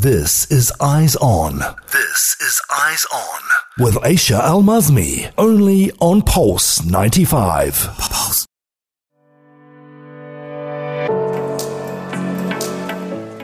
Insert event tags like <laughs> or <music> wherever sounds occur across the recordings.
This is Eyes On. This is Eyes On. With Aisha Al Mazmi. Only on Pulse 95. Pulse.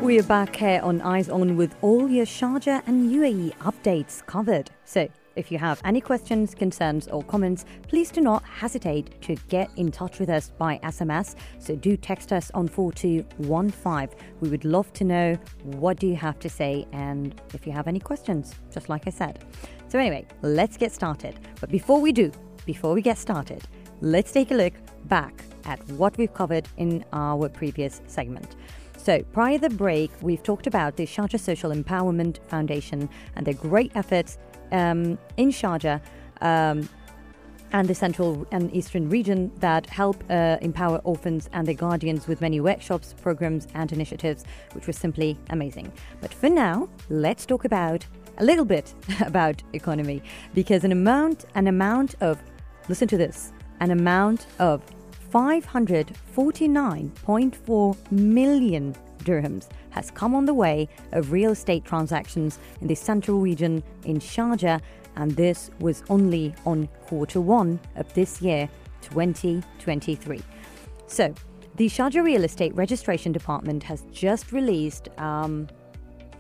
We are back here on Eyes On with all your Sharjah and UAE updates covered. So, if you have any questions, concerns, or comments, please do not hesitate to get in touch with us by SMS. So do text us on 4215. We would love to know what do you have to say and if you have any questions, just like I said. So anyway, let's get started. But before we do, before we get started, let's take a look back at what we've covered in our previous segment. So, prior to the break, we've talked about the Sharjah Social Empowerment Foundation and their great efforts um, in Sharjah um, and the central and eastern region that help uh, empower orphans and their guardians with many workshops, programs, and initiatives, which was simply amazing. But for now, let's talk about a little bit <laughs> about economy because an amount, an amount of, listen to this, an amount of 549.4 million dirhams has come on the way of real estate transactions in the central region in Sharjah, and this was only on quarter one of this year, 2023. So, the Sharjah Real Estate Registration Department has just released um,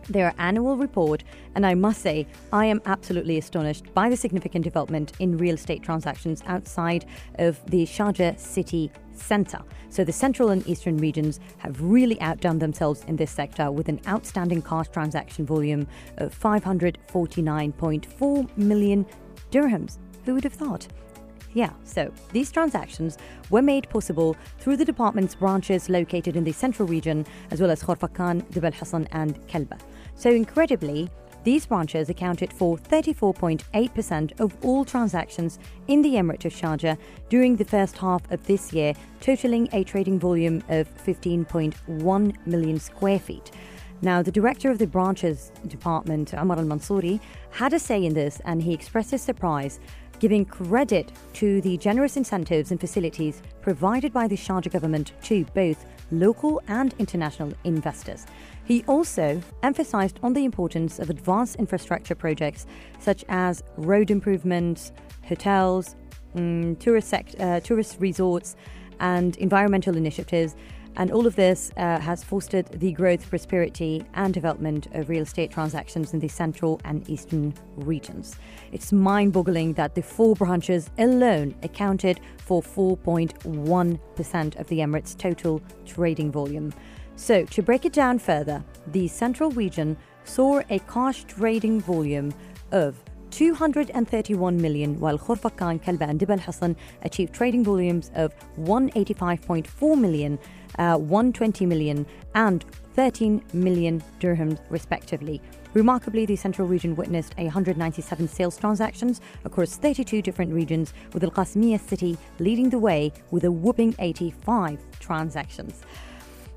their annual report, and I must say, I am absolutely astonished by the significant development in real estate transactions outside of the Sharjah city centre. So the central and eastern regions have really outdone themselves in this sector with an outstanding cash transaction volume of 549.4 million dirhams. Who would have thought? Yeah, so these transactions were made possible through the department's branches located in the central region, as well as Khorfakkan, Dib Hassan, and Kalba. So, incredibly, these branches accounted for 34.8% of all transactions in the Emirate of Sharjah during the first half of this year, totaling a trading volume of 15.1 million square feet. Now, the director of the branches department, Amar Al Mansouri, had a say in this and he expressed his surprise giving credit to the generous incentives and facilities provided by the Sharjah government to both local and international investors. He also emphasized on the importance of advanced infrastructure projects such as road improvements, hotels, um, tourist, sect- uh, tourist resorts, and environmental initiatives. And all of this uh, has fostered the growth, prosperity, and development of real estate transactions in the central and eastern regions. It's mind boggling that the four branches alone accounted for 4.1% of the Emirates' total trading volume. So, to break it down further, the central region saw a cash trading volume of 231 million, while Khorfakkan, Kalba, and Dibal Hassan achieved trading volumes of 185.4 million, uh, 120 million, and 13 million dirhams, respectively. Remarkably, the central region witnessed 197 sales transactions across 32 different regions, with Al Qasimiya city leading the way with a whooping 85 transactions.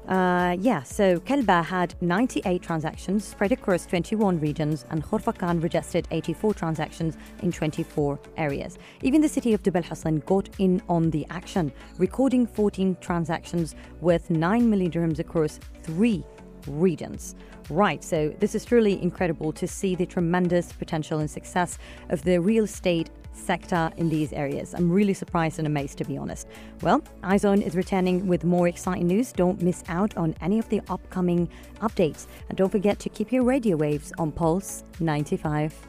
Uh, yeah, so Kalba had 98 transactions spread across 21 regions, and Khorfakkan registered 84 transactions in 24 areas. Even the city of Dibel Hassan got in on the action, recording 14 transactions worth 9 million dirhams across three regions. Right, so this is truly incredible to see the tremendous potential and success of the real estate sector in these areas. I'm really surprised and amazed, to be honest. Well, Eyes On is returning with more exciting news. Don't miss out on any of the upcoming updates. And don't forget to keep your radio waves on Pulse 95.